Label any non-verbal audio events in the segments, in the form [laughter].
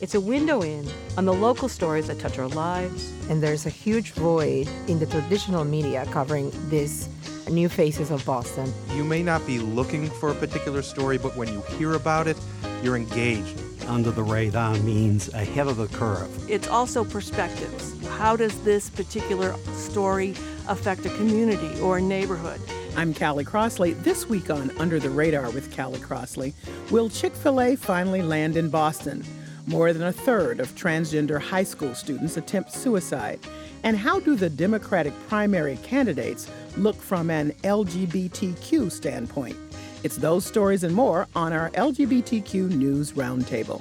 It's a window in on the local stories that touch our lives. And there's a huge void in the traditional media covering these new faces of Boston. You may not be looking for a particular story, but when you hear about it, you're engaged. Under the radar means ahead of the curve. It's also perspectives. How does this particular story affect a community or a neighborhood? I'm Callie Crossley. This week on Under the Radar with Callie Crossley, will Chick fil A finally land in Boston? More than a third of transgender high school students attempt suicide. And how do the Democratic primary candidates look from an LGBTQ standpoint? It's those stories and more on our LGBTQ News Roundtable.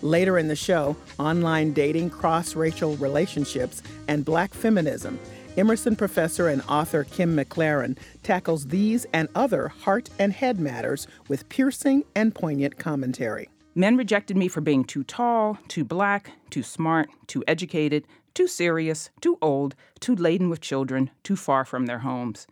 Later in the show, online dating, cross racial relationships, and black feminism. Emerson professor and author Kim McLarin tackles these and other heart and head matters with piercing and poignant commentary. Men rejected me for being too tall, too black, too smart, too educated, too serious, too old, too laden with children, too far from their homes.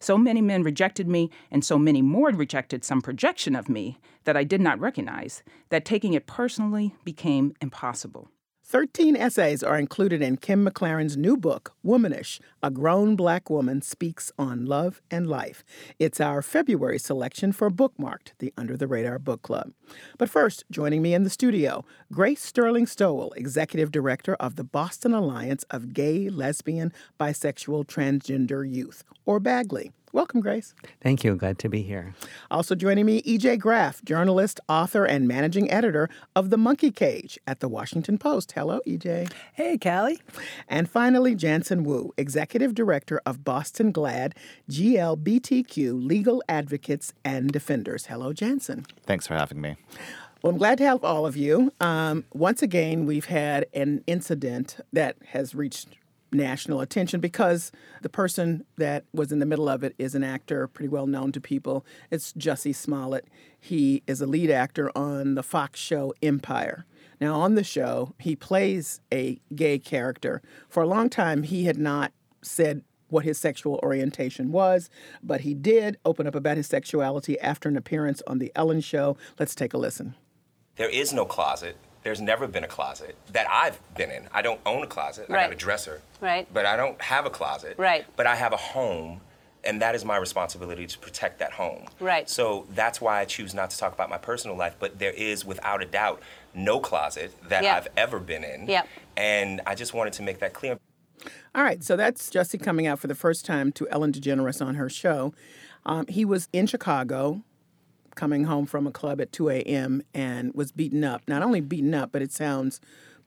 So many men rejected me, and so many more rejected some projection of me that I did not recognize, that taking it personally became impossible. 13 essays are included in Kim McLarin's new book, Womanish A Grown Black Woman Speaks on Love and Life. It's our February selection for Bookmarked, the Under the Radar Book Club. But first, joining me in the studio, Grace Sterling Stowell, Executive Director of the Boston Alliance of Gay, Lesbian, Bisexual, Transgender Youth, or BAGLY. Welcome, Grace. Thank you. Glad to be here. Also joining me, EJ Graff, journalist, author, and managing editor of The Monkey Cage at The Washington Post. Hello, EJ. Hey, Callie. And finally, Janson Wu, executive director of Boston GLAD, GLBTQ Legal Advocates and Defenders. Hello, Janson. Thanks for having me. Well, I'm glad to have all of you. Um, once again, we've had an incident that has reached national attention because the person that was in the middle of it is an actor pretty well known to people. It's Jussie Smollett. He is a lead actor on the Fox show Empire. Now, on the show, he plays a gay character. For a long time, he had not said what his sexual orientation was, but he did open up about his sexuality after an appearance on The Ellen Show. Let's take a listen. There is no closet there's never been a closet that I've been in. I don't own a closet. Right. I have a dresser. Right. But I don't have a closet. Right. But I have a home and that is my responsibility to protect that home. Right. So that's why I choose not to talk about my personal life, but there is without a doubt no closet that yep. I've ever been in. Yep. And I just wanted to make that clear. All right, so that's Jussie coming out for the first time to Ellen DeGeneres on her show. Um, he was in Chicago coming home from a club at 2 a.m. and was beaten up. Not only beaten up, but it sounds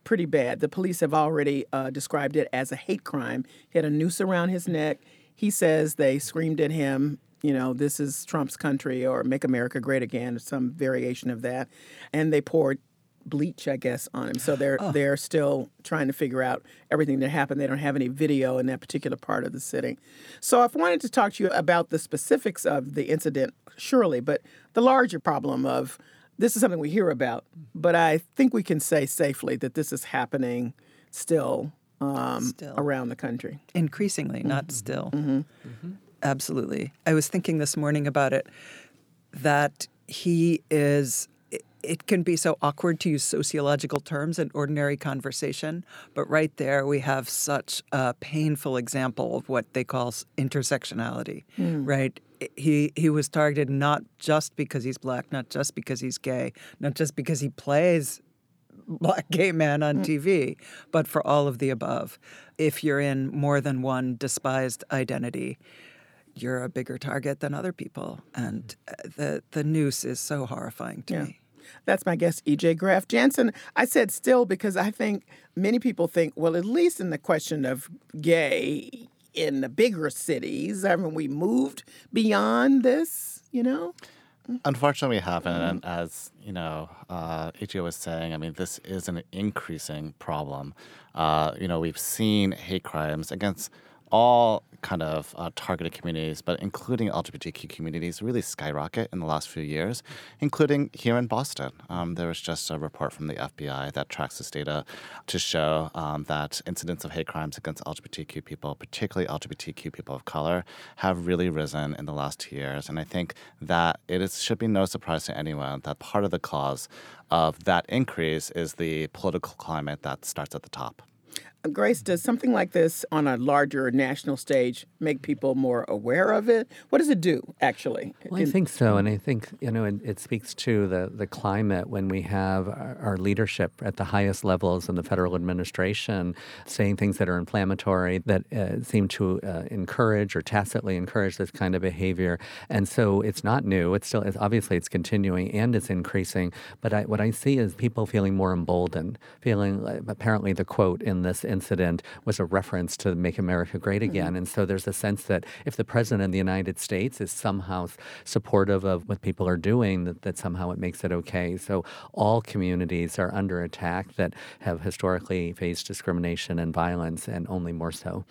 pretty bad. The police have already uh, described it as a hate crime. He had a noose around his neck. He says they screamed at him, you know, this is Trump's country or make America great again, or some variation of that. And they poured bleach, I guess, on him. So they're oh. they're still trying to figure out everything that happened. They don't have any video in that particular part of the city. So I've wanted to talk to you about the specifics of the incident, surely, but the larger problem of this is something we hear about, but I think we can say safely that this is happening still, um, still. around the country. Increasingly, not mm-hmm. still. Mm-hmm. Mm-hmm. Absolutely. I was thinking this morning about it that he is it can be so awkward to use sociological terms in ordinary conversation, but right there we have such a painful example of what they call intersectionality, mm. right? He he was targeted not just because he's black, not just because he's gay, not just because he plays [laughs] black gay man on mm. TV, but for all of the above. If you're in more than one despised identity, you're a bigger target than other people, and uh, the the noose is so horrifying to yeah. me. That's my guest, EJ Graff. Janson, I said still because I think many people think, well, at least in the question of gay in the bigger cities, haven't we moved beyond this, you know? Unfortunately, we haven't. And as you know, uh, EJ was saying, I mean, this is an increasing problem. Uh, you know, we've seen hate crimes against all kind of uh, targeted communities, but including LGBTQ communities, really skyrocket in the last few years, including here in Boston. Um, there was just a report from the FBI that tracks this data to show um, that incidents of hate crimes against LGBTQ people, particularly LGBTQ people of color, have really risen in the last two years. And I think that it is, should be no surprise to anyone that part of the cause of that increase is the political climate that starts at the top. Grace, does something like this on a larger national stage make people more aware of it? What does it do, actually? Well, I think so. And I think, you know, it, it speaks to the, the climate when we have our, our, leadership at the highest levels in the federal administration saying things that are inflammatory, that uh, seem to uh, encourage or tacitly encourage this kind of behavior. And so it's not new. It's still, it's, obviously, it's continuing and it's increasing. But I, what I see is people feeling more emboldened, feeling like, apparently the quote in this incident was a reference to Make America Great mm-hmm. Again. Mm-hmm. And so there's a sense that if the president of the United States is somehow supportive of what people are doing, that, that somehow it makes it okay. So all communities are under attack that have historically faced discrimination and violence, and only more so.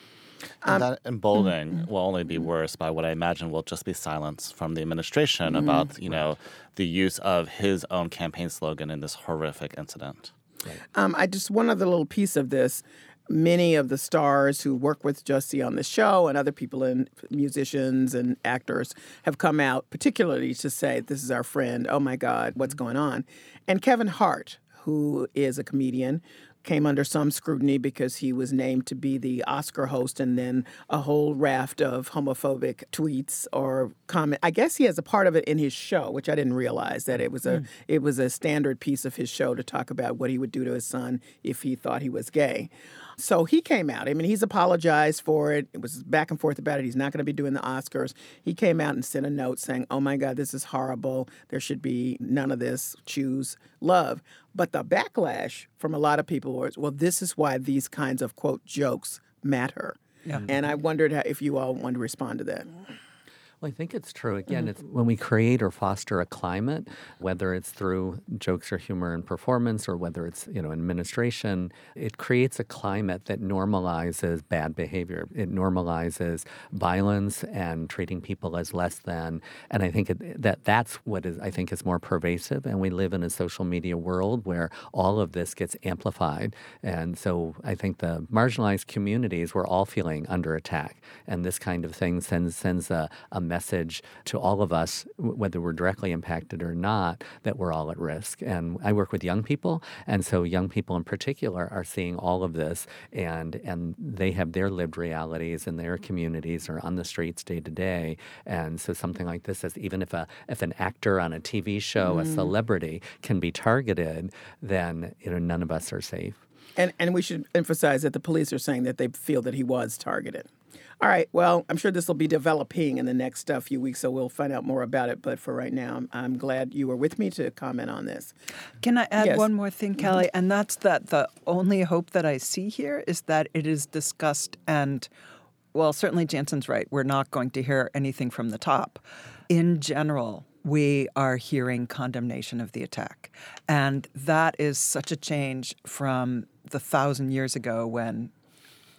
And um, that emboldening mm-hmm. will only be worse by what I imagine will just be silence from the administration mm-hmm. about, you know, the use of his own campaign slogan in this horrific incident. Right. Um, I just one other little piece of this many of the stars who work with Jussie on the show and other people and musicians and actors have come out particularly to say this is our friend oh my god what's mm-hmm. going on and kevin hart who is a comedian came under some scrutiny because he was named to be the Oscar host and then a whole raft of homophobic tweets or comment. I guess he has a part of it in his show, which I didn't realize that it was a mm. it was a standard piece of his show to talk about what he would do to his son if he thought he was gay. So he came out. I mean, he's apologized for it. It was back and forth about it. He's not going to be doing the Oscars. He came out and sent a note saying, "Oh my God, this is horrible. There should be none of this. Choose love." But the backlash from a lot of people was, "Well, this is why these kinds of quote jokes matter." Yeah. And I wondered how, if you all want to respond to that. Well, I think it's true. Again, mm-hmm. it's when we create or foster a climate, whether it's through jokes or humor and performance, or whether it's you know administration, it creates a climate that normalizes bad behavior. It normalizes violence and treating people as less than. And I think it, that that's what is I think is more pervasive. And we live in a social media world where all of this gets amplified. And so I think the marginalized communities we're all feeling under attack, and this kind of thing sends sends a, a message to all of us, whether we're directly impacted or not, that we're all at risk. And I work with young people, and so young people in particular are seeing all of this, and and they have their lived realities in their communities or on the streets day to day. And so something like this is even if a if an actor on a TV show, mm. a celebrity, can be targeted, then you know none of us are safe. And and we should emphasize that the police are saying that they feel that he was targeted. All right. Well, I'm sure this will be developing in the next uh, few weeks, so we'll find out more about it. But for right now, I'm, I'm glad you were with me to comment on this. Can I add yes. one more thing, Callie? Mm-hmm. And that's that the only hope that I see here is that it is discussed and, well, certainly Janson's right. We're not going to hear anything from the top. In general, we are hearing condemnation of the attack. And that is such a change from the thousand years ago when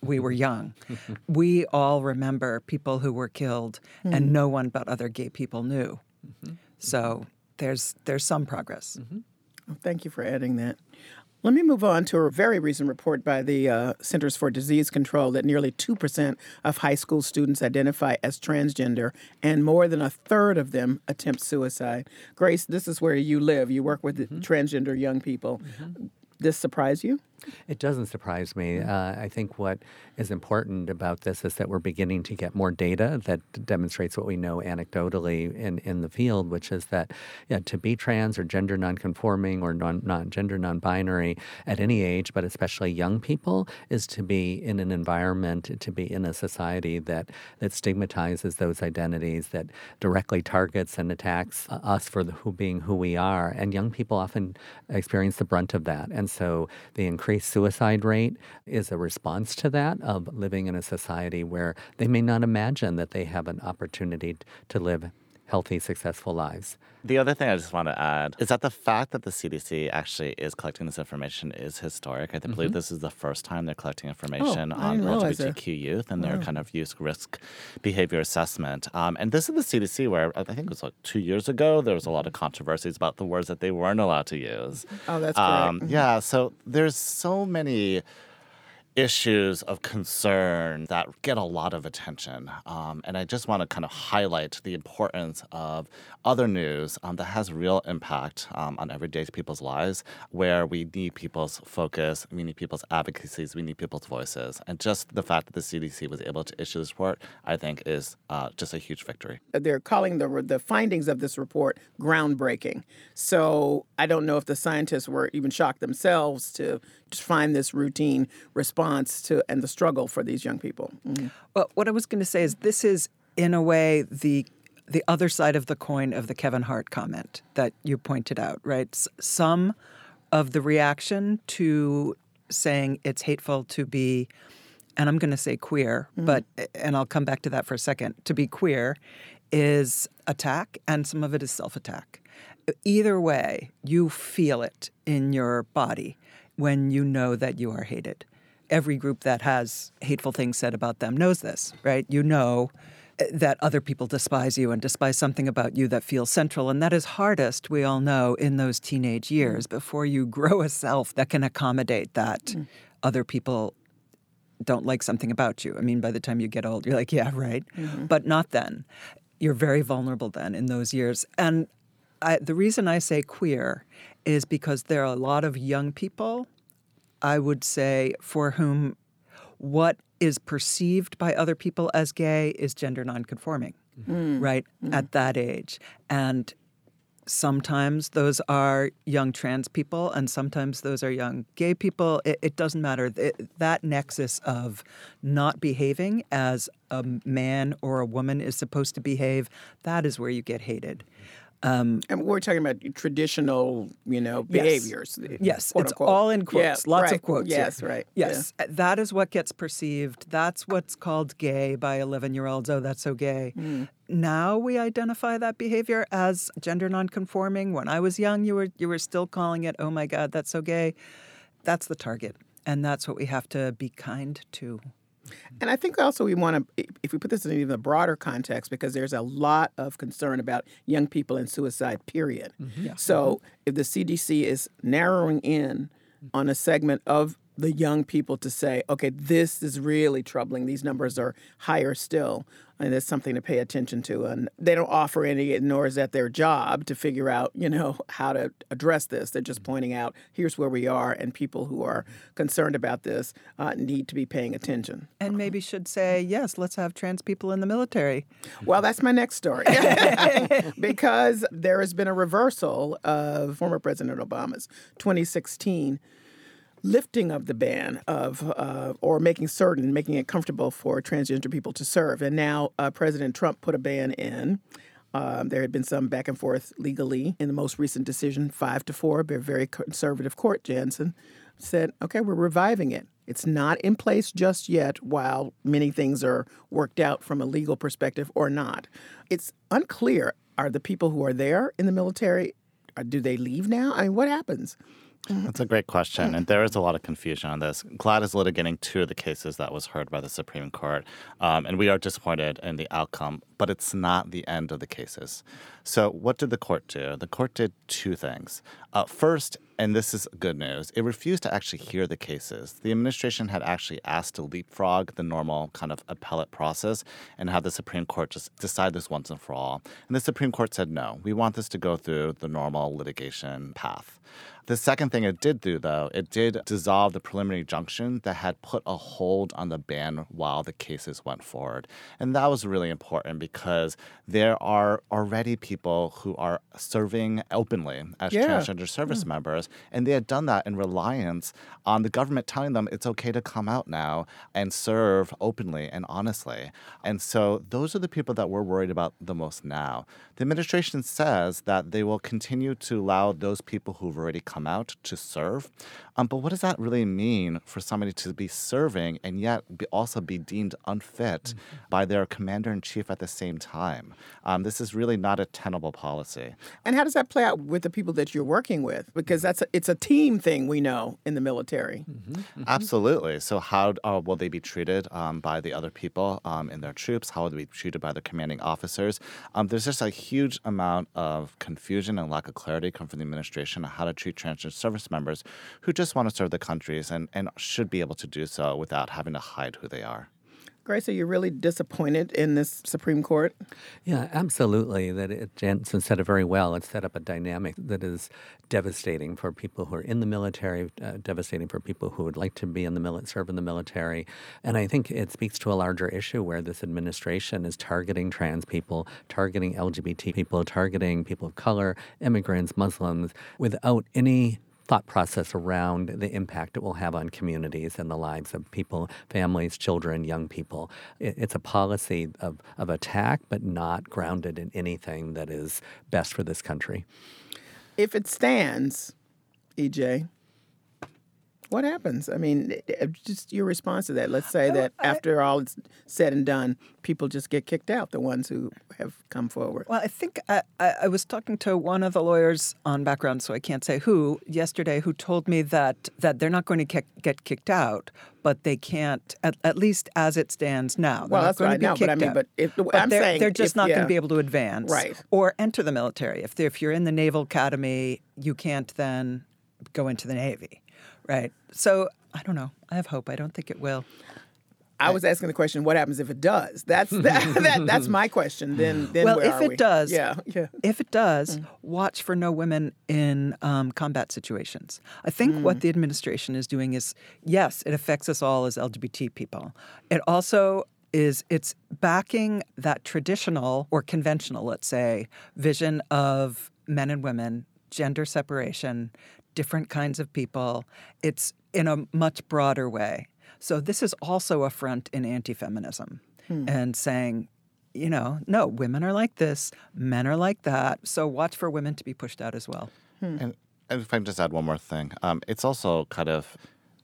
we were young. [laughs] we all remember people who were killed, mm-hmm. and no one but other gay people knew. Mm-hmm. So there's there's some progress. Mm-hmm. Well, thank you for adding that. Let me move on to a very recent report by the uh, Centers for Disease Control that nearly 2% of high school students identify as transgender, and more than a third of them attempt suicide. Grace, this is where you live. You work with mm-hmm. transgender young people. Mm-hmm. This surprise you? It doesn't surprise me. Uh, I think what is important about this is that we're beginning to get more data that demonstrates what we know anecdotally in, in the field, which is that yeah, to be trans or gender nonconforming or non, non gender non-binary at any age, but especially young people, is to be in an environment, to be in a society that that stigmatizes those identities, that directly targets and attacks us for the, who being who we are, and young people often experience the brunt of that, and so the increased suicide rate is a response to that of living in a society where they may not imagine that they have an opportunity to live healthy, successful lives. The other thing I just want to add is that the fact that the CDC actually is collecting this information is historic. I believe Mhm. this is the first time they're collecting information Oh, on didn't realize that. LGBTQ youth and their kind of youth risk behavior assessment. Um, and this is the CDC where I think it was like two years ago, there was a lot of controversies about the words that they weren't allowed to use. Oh, that's Um, correct. yeah, so there's so many issues of concern that get a lot of attention. Um, and I just want to kind of highlight the importance of other news um, that has real impact um, on everyday people's lives, where we need people's focus, we need people's advocacies, we need people's voices. And just the fact that the CDC was able to issue this report, I think, is uh, just a huge victory. they're calling the the findings of this report groundbreaking. So I don't know if the scientists were even shocked themselves to find this routine response to and the struggle for these young people. Mhm. Well, what I was going to say is this is, in a way, the the other side of the coin of the Kevin Hart comment that you pointed out, right? Some of the reaction to saying it's hateful to be, and I'm going to say queer, but and I'll come back to that for a second. To be queer is attack, and some of it is self attack. Either way, you feel it in your body when you know that you are hated every group that has hateful things said about them knows this, right? You know eh, that other people despise you and despise something about you that feels central. And that is hardest, we all know, in those teenage years mm. before you grow a self that can accommodate that mm. other people don't like something about you. I mean, by the time you get old, you're like, yeah, right. Mm-hmm. But not then. You're very vulnerable then in those years. And I, the reason I say queer is because there are a lot of young people I would say, for whom what is perceived by other people as gay is gender nonconforming, Mm. right? Mm. At that age. And sometimes those are young trans people, and sometimes those are young gay people. It, it doesn't matter. It- that nexus of not behaving as a man or a woman is supposed to behave, that is where you get hated. Um, And we're talking about traditional, you know, behaviors. Yes, quote it's unquote. all in quotes. Yeah, lots right. of quotes. here. Yes, right. Yes, uh, that is what gets perceived. That's what's called gay by 11 year olds. Oh, that's so gay. Mm. Now we identify that behavior as gender nonconforming. When I was young, you were you were still calling it, oh my God, that's so gay. That's the target. And that's what we have to be kind to. And I think also we want to, if we put this in even a broader context, because there's a lot of concern about young people and suicide, period. Mm-hmm. Yeah. So mm-hmm. if the CDC is narrowing in on a segment of the young people to say, okay, this is really troubling, these numbers are higher still, and it's something to pay attention to. And they don't offer any, nor is that their job to figure out, you know, [laughs] how to address this. They're just pointing out, here's where we are, and people who are concerned about this uh, need to be paying attention. And maybe should say, yes, let's have trans people in the military. Well, that's my next story. [laughs] [laughs] because there has been a reversal of former President Obama's 2016 lifting of the ban of, uh, or making certain, making it comfortable for transgender people to serve. And now uh, President Trump put a ban in. Um, there had been some back and forth legally in the most recent decision, five to four, by a very conservative court. Janson said, okay, we're reviving it. It's not in place just yet while many things are worked out from a legal perspective or not. It's unclear are the people who are there in the military, uh, do they leave now? I mean, what happens? That's a great question, and there is a lot of confusion on this. GLAD is litigating two of the cases that was heard by the Supreme Court, um, and we are disappointed in the outcome. But it's not the end of the cases. So, what did the court do? The court did two things. Uh, first, and this is good news, it refused to actually hear the cases. The administration had actually asked to leapfrog the normal kind of appellate process and have the Supreme Court just decide this once and for all. And the Supreme Court said no. We want this to go through the normal litigation path. The second thing it did do, though, it did dissolve the preliminary injunction that had put a hold on the ban while the cases went forward. And that was really important because there are already people who are serving openly as Yeah. transgender service hmm. members, and they had done that in reliance on the government telling them it's okay to come out now and serve openly and honestly. And so those are the people that we're worried about the most now. The administration says that they will continue to allow those people who've already come out to serve. Um, but what does that really mean for somebody to be serving and yet be also be deemed unfit by their commander in chief at the same time. Um, this is really not a tenable policy. And how does that play out with the people that you're working with? Because that's a, it's a team thing we know in the military. Mm-hmm. Absolutely. So how uh, will they be treated um, by the other people um, in their troops? How will they be treated by their commanding officers? Um, there's just a huge amount of confusion and lack of clarity come from the administration on how to treat transgender service members who just want to serve the countries and, and should be able to do so without having to hide who they are. Grace, are you really disappointed in this Supreme Court? Yeah, absolutely. That it, Janson said it very well. It set up a dynamic that is devastating for people who are in the military, uh, devastating for people who would like to be in the military, serve in the military. And I think it speaks to a larger issue where this administration is targeting trans people, targeting LGBT people, targeting people of color, immigrants, Muslims, without any thought process around the impact it will have on communities and the lives of people, families, children, young people. it's a policy of, of attack, but not grounded in anything that is best for this country. If it stands, EJ, what happens? I mean, eh, eh, just your response to that. Let's say that after all it's said and done, people just get kicked out, the ones who have come forward. Well, I think I, I, was talking to one of the lawyers on background, so I can't say who, yesterday, who told me that, that they're not going to kick, get kicked out, but they can't, at, at least as it stands now. Well, that's right now, but I mean, but, if, but I'm they're, saying they're just if, not yeah. going to be able to advance right. or enter the military. If, if you're in the Naval Academy, you can't then go into the Navy. Right. So I don't know. I have hope. I don't think it will. I was asking the question, what happens if it does? That's that, [laughs] that that's my question. Then, then well, if it we? does, yeah, yeah. If it does, Mm. watch for no women in um, combat situations. I think Mm. what the administration is doing is, yes, it affects us all as LGBT people. It also is it's backing that traditional or conventional, let's say, vision of men and women, gender separation, different kinds of people. It's in a much broader way. So this is also a front in anti-feminism Hmm. and saying, you know, no, women are like this, men are like that. So watch for women to be pushed out as well. And, and if I can just add one more thing, um, it's also kind of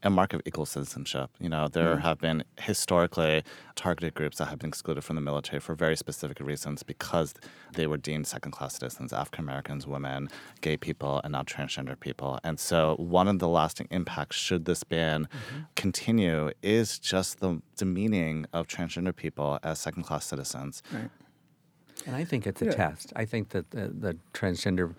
a mark of equal citizenship. You know, there Mm. have been historically targeted groups that have been excluded from the military for very specific reasons because they were deemed second class citizens African Americans, women, gay people, and now transgender people. And so, one of the lasting impacts, should this ban continue, is just the demeaning of transgender people as second class citizens. Right. And I think it's a Yeah. test. I think that the, the transgender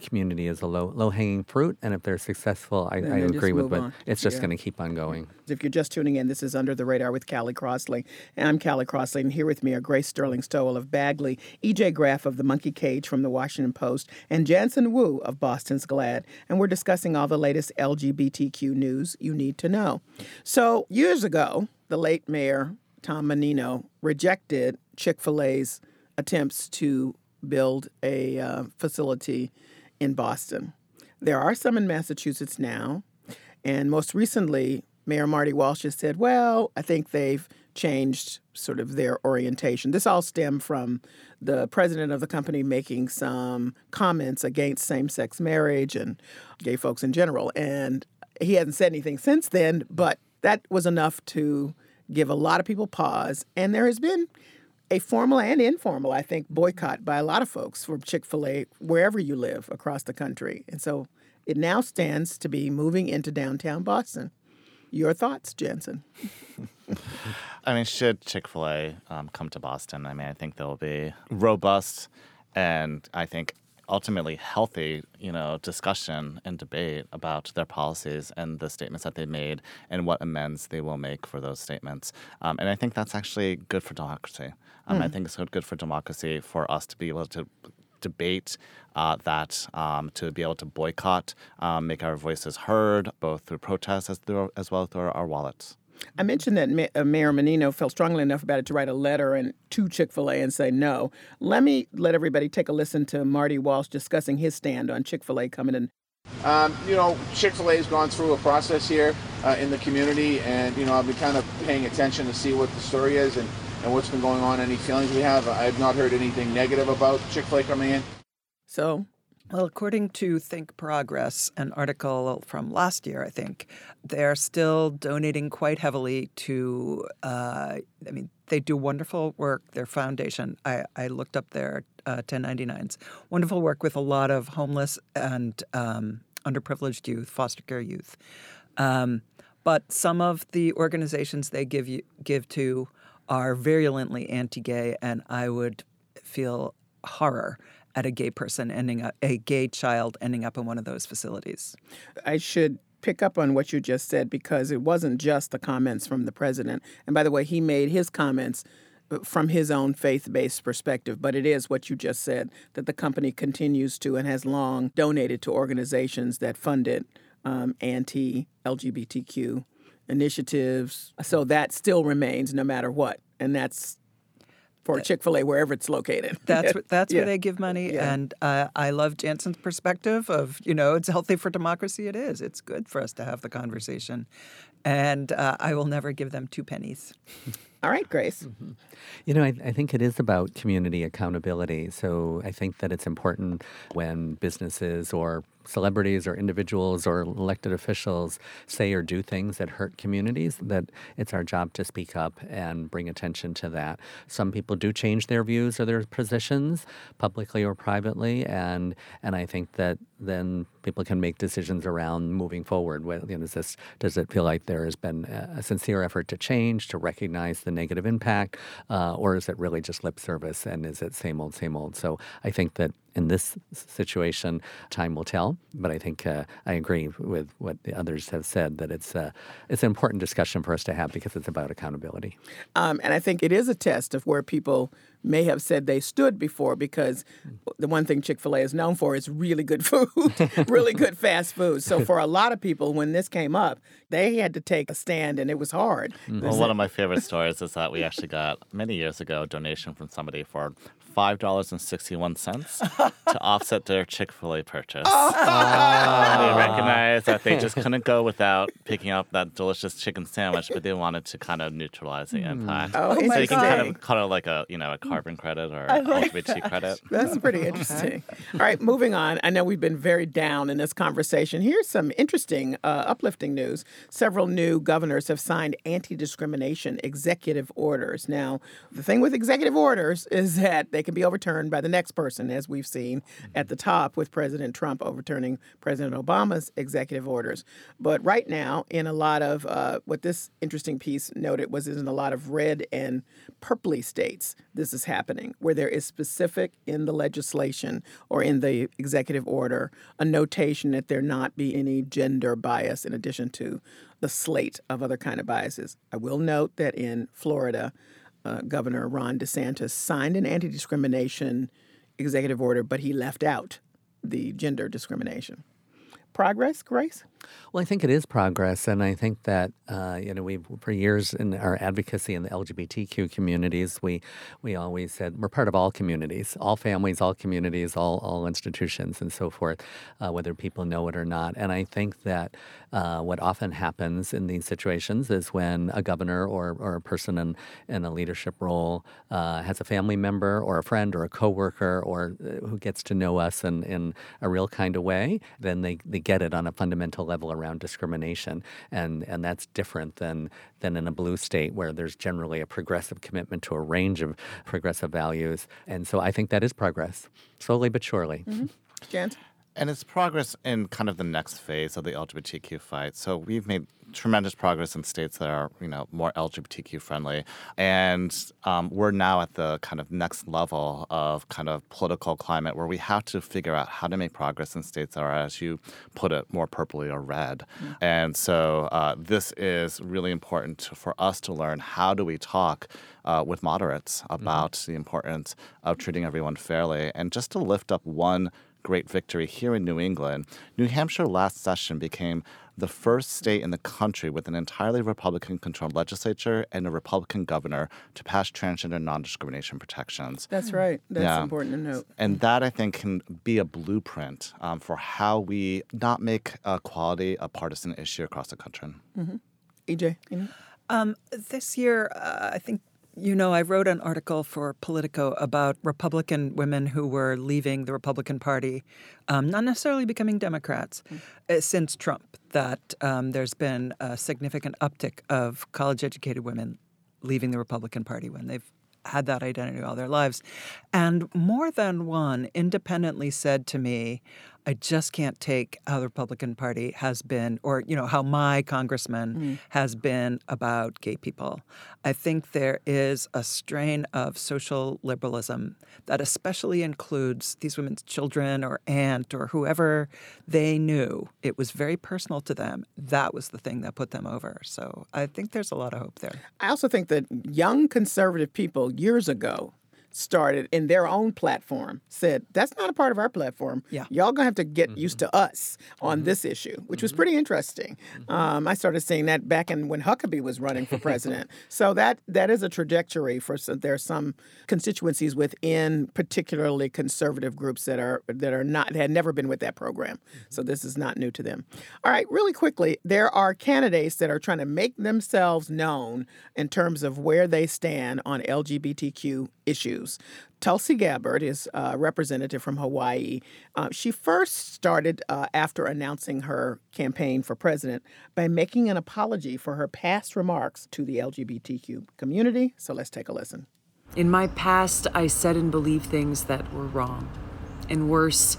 community is a low low hanging fruit, and if they're successful, I, I agree with what it's just Yeah. going to keep on going. If you're just tuning in, this is Under the Radar with Callie Crossley. And I'm Callie Crossley, and here with me are Grace Sterling Stowell of BAGLY, EJ Graff of The Monkey Cage from The Washington Post, and Janson Wu of Boston's Glad. And we're discussing all the latest LGBTQ news you need to know. So, years ago, the late mayor, Tom Menino, rejected Chick fil A's attempts to build a uh, facility in Boston. There are some in Massachusetts now. And most recently, Mayor Marty Walsh has said, well, I think they've changed sort of their orientation. This all stemmed from the president of the company making some comments against same sex marriage and gay folks in general. And he hasn't said anything since then, but that was enough to give a lot of people pause. And there has been a formal and informal, I think, boycott by a lot of folks for Chick fil A wherever you live across the country. And so it now stands to be moving into downtown Boston. Your thoughts, Janson? [laughs] I mean, should Chick fil A um, come to Boston, I mean, I think they'll be robust and I think ultimately healthy, you know, discussion and debate about their policies and the statements that they made and what amends they will make for those statements. Um, and I think that's actually good for democracy. Um, I Mm. think it's good for democracy for us to be able to debate uh, that, um, to be able to boycott, um, make our voices heard, both through protests as, through, as well as through our wallets. I mentioned that uh, Mayor Menino felt strongly enough about it to write a letter and to Chick Fil A and say no. Let me let everybody take a listen to Marty Walsh discussing his stand on Chick Fil A coming in. Um, you know, Chick fil A has gone through a process here uh, in the community, and, you know, I've been kind of paying attention to see what the story is and, and what's been going on, any feelings we have. I have not heard anything negative about Chick fil A coming in. So, Well, according to Think Progress, an article from last year, I think, they're still donating quite heavily to, uh, I mean, they do wonderful work, their foundation. I, I looked up their uh, 1099s. Wonderful work with a lot of homeless and um, underprivileged youth, foster care youth. Um, but some of the organizations they give you give to are virulently anti-gay, and I would feel horror at a gay person ending up a gay child ending up in one of those facilities. I should pick up on what you just said because it wasn't just the comments from the president. And by the way, he made his comments uh, from his own faith-based perspective, but it is what you just said that the company continues to and has long donated to organizations that funded um, anti-LGBTQ initiatives. So that still remains no matter what, and that's for Chick Fil A wherever it's located. [laughs] That's where, that's Yeah. where they give money, Yeah. and uh, I love Janson's perspective of you know it's healthy for democracy. It is. It's good for us to have the conversation, and uh, I will never give them two pennies. [laughs] All right, Grace. Mm-hmm. You know, I, I think it is about community accountability. So I think that it's important when businesses or celebrities or individuals or elected officials say or do things that hurt communities, that it's our job to speak up and bring attention to that. Some people do change their views or their positions publicly or privately, and and I think that then people can make decisions around moving forward. Well, you know, is this does it feel like there has been a a sincere effort to change, to recognize the negative impact, uh, or is it really just lip service and is it same old, same old? So I think that in this situation, time will tell. But I think uh, I agree with what the others have said that it's uh, it's an important discussion for us to have because it's about accountability. Um, and I think it is a test of where people may have said they stood before because hmm. the one thing Chick fil A is known for is really good [laughs] food, really good fast food. So for a lot of people, when this came up, they had to take a stand and it was hard. Hmm. Well, one of my favorite stories is that we actually got many years ago a donation from somebody for five dollars and sixty-one cents to [laughs] offset their Chick Fil A purchase. they recognized that they just couldn't go without picking up that delicious chicken sandwich, but they wanted to kind of neutralize the impact. Oh, so you can kind of call it like a you know a carbon credit or I like LGBT credit. That's pretty interesting. All right, moving on. I know we've been very down in this conversation. Here's some interesting, uh, uplifting news. Several new governors have signed anti discrimination executive orders. Now, the thing with executive orders is that they can be overturned by the next person, as we've seen at the top with President Trump overturning President Obama's executive orders. But right now, in a lot of uh, what this interesting piece noted was in a lot of red and purpley states, this is happening, where there is specific in the legislation or in the executive order a notation that there not be any gender bias in addition to the slate of other kind of biases. I will note that in Florida, uh, Governor Ron DeSantis signed an anti-discrimination executive order, but he left out the gender discrimination. Progress, Grace? Well, I think it is progress, and I think that uh, you know we've for years in our advocacy in the LGBTQ communities, we we always said we're part of all communities, all families, all communities, all all institutions, and so forth, uh, whether people know it or not. And I think that uh, what often happens in these situations is when a governor or, or a person in, in a leadership role uh, has a family member or a friend or a coworker or uh, who gets to know us in, in a real kind of way, then they, they get it on a fundamental level around discrimination. And, and that's different than, than in a blue state where there's generally a progressive commitment to a range of progressive values. And so I think that is progress, slowly but surely. Mm-hmm. Jan? And it's progress in kind of the next phase of the LGBTQ fight. So we've made tremendous progress in states that are, you know, more LGBTQ friendly, and um, we're now at the kind of next level of kind of political climate where we have to figure out how to make progress in states that are, as you put it, more purpley or red. And so uh, this is really important for us to learn how do we talk uh, with moderates about the importance of treating everyone fairly, and just to lift up one great victory here in New England. New Hampshire last session became the first state in the country with an entirely Republican controlled legislature and a Republican governor to pass transgender non discrimination protections. That's right. That's Yeah. important to note. And that, I think, can be a blueprint um, for how we not make equality a partisan issue across the country. hmm EJ? any? Um, this year, uh, I think You know, I wrote an article for Politico about Republican women who were leaving the Republican Party, um, not necessarily becoming Democrats, uh, since Trump, that um, there's been a significant uptick of college educated women leaving the Republican Party when they've had that identity all their lives. And more than one independently said to me, I just can't take how the Republican Party has been, or you know, how my congressman mm. has been about gay people. I think there is a strain of social liberalism that especially includes these women's children or aunt or whoever they knew. It was very personal to them. That was the thing that put them over. So I think there's a lot of hope there. I also think that young conservative people years ago started in their own platform said that's not a part of our platform. Yeah. Y'all gonna have to get mm-hmm. used to us on mm-hmm. this issue, which mm-hmm. was pretty interesting. Mm-hmm. Um, I started seeing that back in when Huckabee was running for president. [laughs] so that that is a trajectory for some, there are some constituencies within particularly conservative groups that are that are not that had never been with that program. Mm-hmm. So this is not new to them. All right, really quickly, there are candidates that are trying to make themselves known in terms of where they stand on LGBTQ issues. Tulsi Gabbard is a representative from Hawaii. Uh, she first started uh, after announcing her campaign for president by making an apology for her past remarks to the LGBTQ community. So let's take a listen. In my past, I said and believed things that were wrong. And worse,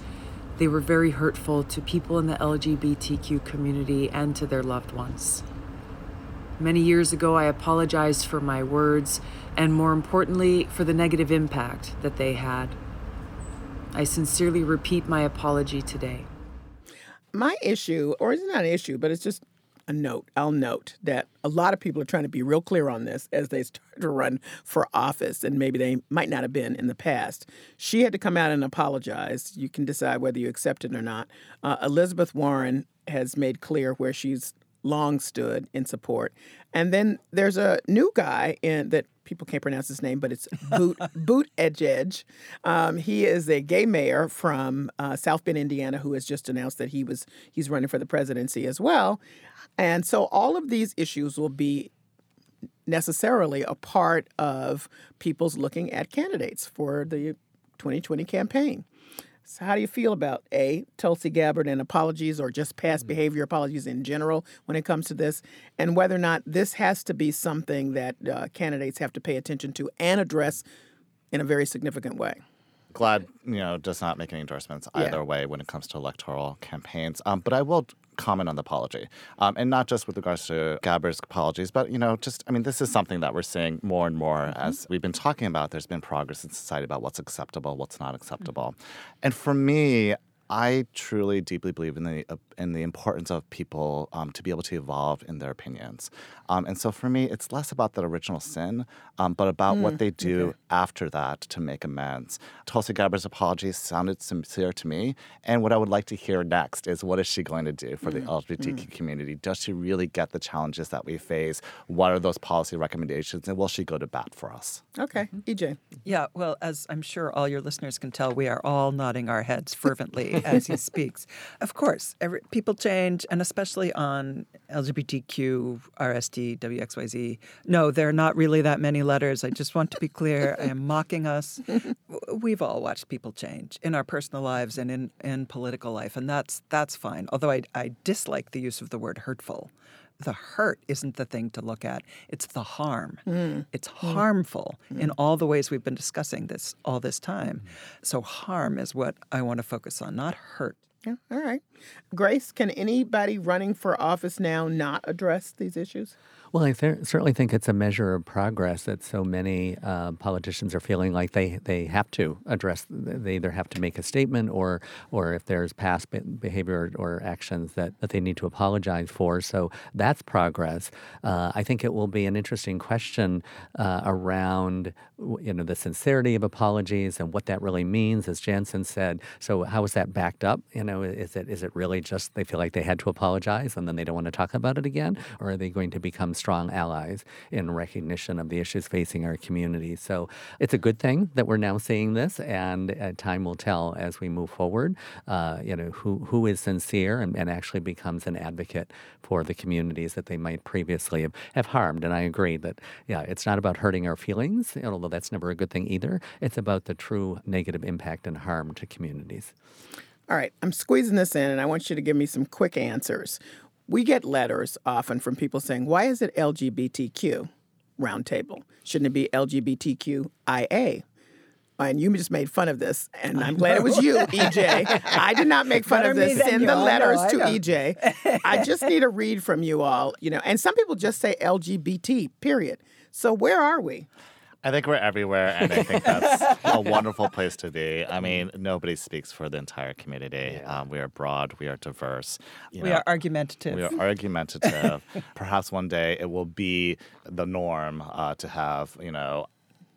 they were very hurtful to people in the LGBTQ community and to their loved ones. Many years ago, I apologized for my words and, more importantly, for the negative impact that they had. I sincerely repeat my apology today. My issue, or it's not an issue, but it's just a note. I'll note that a lot of people are trying to be real clear on this as they start to run for office, and maybe they might not have been in the past. She had to come out and apologize. You can decide whether you accept it or not. Uh, Elizabeth Warren has made clear where she's long stood in support. And then there's a new guy in that people can't pronounce his name, but it's Boot [laughs] Boot Edge. Um, he is a gay mayor from uh, South Bend, Indiana, who has just announced that he was he's running for the presidency as well. And so all of these issues will be necessarily a part of people's looking at candidates for the 2020 campaign. So how do you feel about A, Tulsi Gabbard and apologies or just past mm-hmm. behavior apologies in general when it comes to this, and whether or not this has to be something that uh, candidates have to pay attention to and address in a very significant way? GLAD, you know, does not make any endorsements either yeah. way when it comes to electoral campaigns. Um, but I will comment on the apology, um, and not just with regards to Gabbard's apologies, but you know, just I mean, this is something that we're seeing more and more mm-hmm. as we've been talking about. There's been progress in society about what's acceptable, what's not acceptable, mm-hmm. and for me, I truly, deeply believe in the uh, in the importance of people um, to be able to evolve in their opinions. Um, and so for me, it's less about that original sin, um, but about mm, what they do okay. after that to make amends. Tulsi Gabbard's apologies sounded sincere to me, and what I would like to hear next is what is she going to do for mm, the LGBTQ mm. community? Does she really get the challenges that we face? What are those policy recommendations, and will she go to bat for us? Okay, EJ. Yeah, well, as I'm sure all your listeners can tell, we are all nodding our heads fervently as he speaks. Of course, every, people change, and especially on LGBTQ, RST, WXYZ. No, there are not really that many letters. I just want to be clear. I am mocking us. We've all watched people change in our personal lives and in, in political life, and that's that's fine. Although I, I dislike the use of the word hurtful the hurt isn't the thing to look at it's the harm mm. it's mm. harmful mm. in all the ways we've been discussing this all this time so harm is what i want to focus on not hurt yeah all right grace can anybody running for office now not address these issues well, I th- certainly think it's a measure of progress that so many uh, politicians are feeling like they, they have to address. They either have to make a statement or or if there's past behavior or actions that, that they need to apologize for. So that's progress. Uh, I think it will be an interesting question uh, around you know the sincerity of apologies and what that really means, as Janson said. So how is that backed up? You know, is it is it really just they feel like they had to apologize and then they don't want to talk about it again, or are they going to become strong allies in recognition of the issues facing our community. So it's a good thing that we're now seeing this, and uh, time will tell as we move forward. Uh, you know who who is sincere and, and actually becomes an advocate for the communities that they might previously have, have harmed. And I agree that yeah, it's not about hurting our feelings, although that's never a good thing either. It's about the true negative impact and harm to communities. All right, I'm squeezing this in, and I want you to give me some quick answers. We get letters often from people saying, Why is it LGBTQ roundtable? Shouldn't it be LGBTQIA? And you just made fun of this, and I'm glad it was you, EJ. [laughs] I did not make fun Better of this. Send the I know, letters to. EJ. I just need a read from you all, you know. And some people just say LGBT, period. So where are we? I think we're everywhere, and I think that's [laughs] a wonderful place to be. I mean, nobody speaks for the entire community. Um, we are broad, we are diverse. you We know, are argumentative. We are argumentative. [laughs] Perhaps one day it will be the norm uh, to have, you know,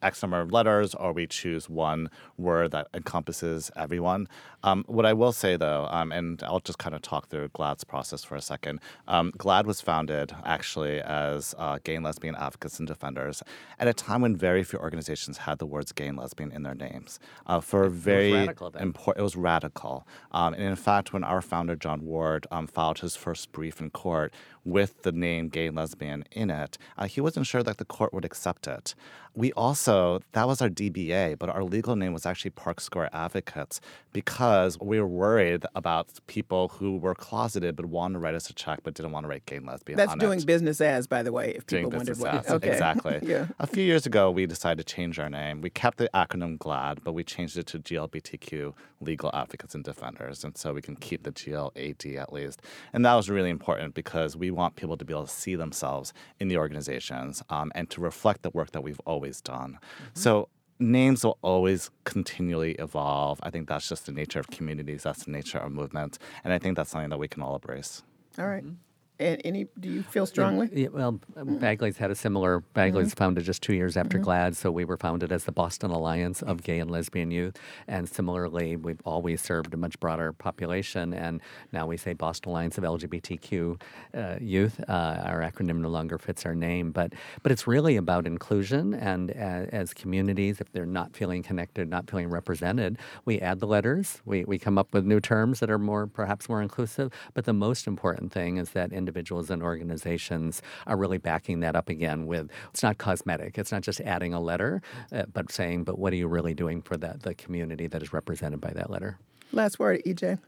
X number of letters, or we choose one word that encompasses everyone. Um, what I will say, though, um, and I'll just kind of talk through GLAD's process for a second. Um, GLAD was founded actually as uh, gay and lesbian advocates and defenders at a time when very few organizations had the words gay and lesbian in their names. Uh, for very radical then. important, it was radical. Um, and in fact, when our founder, John Ward, um, filed his first brief in court with the name gay and lesbian in it, uh, he wasn't sure that the court would accept it. We also, that was our DBA, but our legal name was actually Park Square Advocates because we were worried about people who were closeted but wanted to write us a check but didn't want to write gay and lesbian That's doing it. business as, by the way, if Doing people wondered business what. as. Okay. Exactly. [laughs] yeah. A few years ago, we decided to change our name. We kept the acronym GLAD, but we changed it to GLBTQ Legal Advocates and Defenders. And so we can keep the GLAD at least. And that was really important because we want people to be able to see themselves in the organizations um, and to reflect the work that we've always done. So names will always continually evolve. I think that's just the nature of communities, that's the nature of movements. And I think that's something that we can all embrace. All right. And any? Do you feel strongly? Yeah, well, BAGLY's had a similar. BAGLY's founded just two years after Mhm. GLAD, so we were founded as the Boston Alliance of Gay and Lesbian Youth. And similarly, we've always served a much broader population, and now we say Boston Alliance of LGBTQ uh, Youth. Uh, our acronym no longer fits our name, but but it's really about inclusion. And as, as communities, if they're not feeling connected, not feeling represented, we add the letters. We we come up with new terms that are more perhaps more inclusive. But the most important thing is that individuals and organizations are really backing that up again with it's not cosmetic. It's not just adding a letter, uh, but saying, but what are you really doing for that the community that is represented by that letter? Last word, EJ.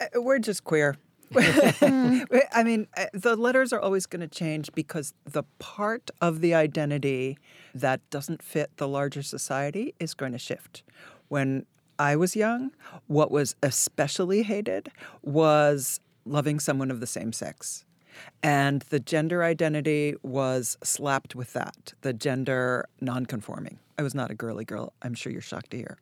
Uh, We're just queer. [laughs] I mean, uh, the letters are always going to change because the part of the identity that doesn't fit the larger society is going to shift. When I was young, what was especially hated was loving someone of the same sex. And the gender identity was slapped with that, the gender nonconforming. I was not a girly girl. I'm sure you're shocked to hear.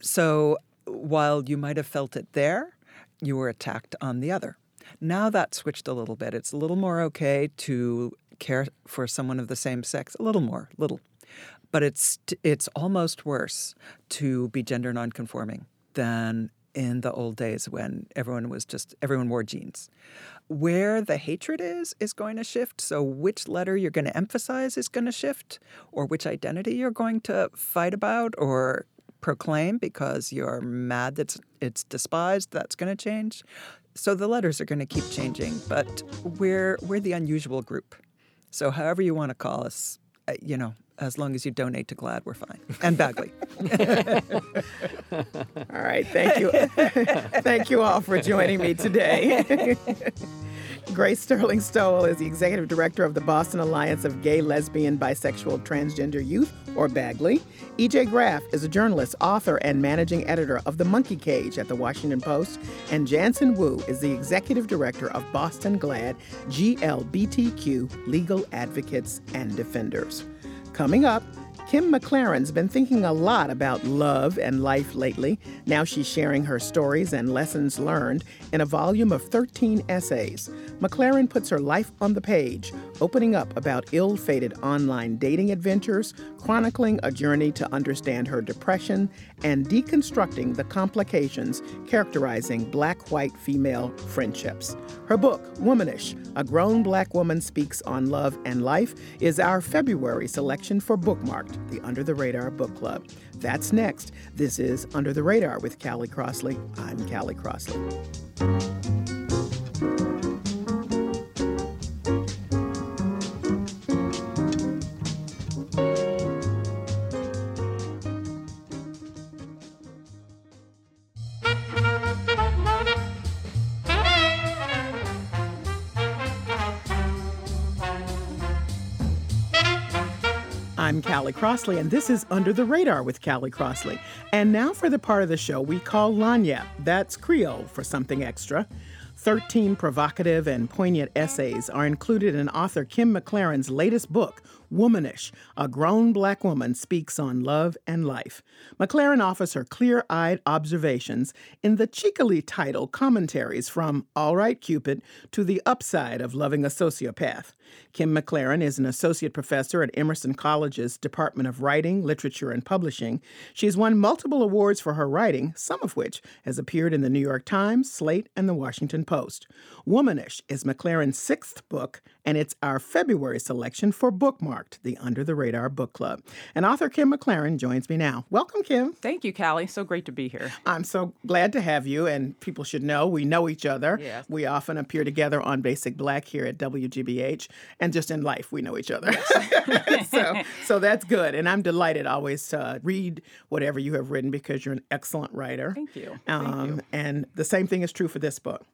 So while you might have felt it there, you were attacked on the other. Now that switched a little bit. It's a little more okay to care for someone of the same sex, a little more, little. But it's it's almost worse to be gender nonconforming than in the old days when everyone was just everyone wore jeans. Where the hatred is is going to shift. So which letter you're going to emphasize is going to shift, or which identity you're going to fight about or proclaim because you're mad that it's, despised. That's going to change. So the letters are going to keep changing, but we're we're the unusual group. So however you want to call us, uh, you know, as long as you donate to GLAD, we're fine. And BAGLY. [laughs] All right. Thank you. [laughs] thank you all for joining me today. [laughs] Grace Sterling Stowell is the executive director of the Boston Alliance of Gay, Lesbian, Bisexual, Transgender Youth, or BAGLY. EJ Graff is a journalist, author, and managing editor of The Monkey Cage at The Washington Post. And Janson Wu is the executive director of Boston GLAD, GLBTQ Legal Advocates and Defenders. Coming up, Kim McLarin's been thinking a lot about love and life lately. Now she's sharing her stories and lessons learned in a volume of 13 essays. McLarin puts her life on the page, opening up about ill fated online dating adventures, chronicling a journey to understand her depression, and deconstructing the complications characterizing black white female friendships. Her book, Womanish A Grown Black Woman Speaks on Love and Life, is our February selection for Bookmarked the Under the Radar Book Club. That's next. This is Under the Radar with Callie Crossley. I'm Callie Crossley. I'm Callie Crossley, and this is Under the Radar with Callie Crossley. And now for the part of the show we call Lagniappe. That's Creole for something extra. 13 provocative and poignant essays are included in author Kim McLarin's latest book, Womanish A Grown Black Woman Speaks on Love and Life. McLarin offers her clear eyed observations in the cheekily titled Commentaries from All Right Cupid to the Upside of Loving a Sociopath. Kim McLarin is an associate professor at Emerson College's Department of Writing, Literature, and Publishing. She's won multiple awards for her writing, some of which has appeared in the New York Times, Slate, and the Washington Post. Womanish is McLarin's sixth book, and it's our February selection for Bookmarked, the Under the Radar Book Club. And author Kim McLarin joins me now. Welcome, Kim. Thank you, Callie. So great to be here. I'm so glad to have you, and people should know we know each other. Yes. We often appear together on Basic Black here at WGBH, and just in life, we know each other. [laughs] so, so that's good, and I'm delighted always to read whatever you have written because you're an excellent writer. Thank you. Um, Thank you. And the same thing is true for this book.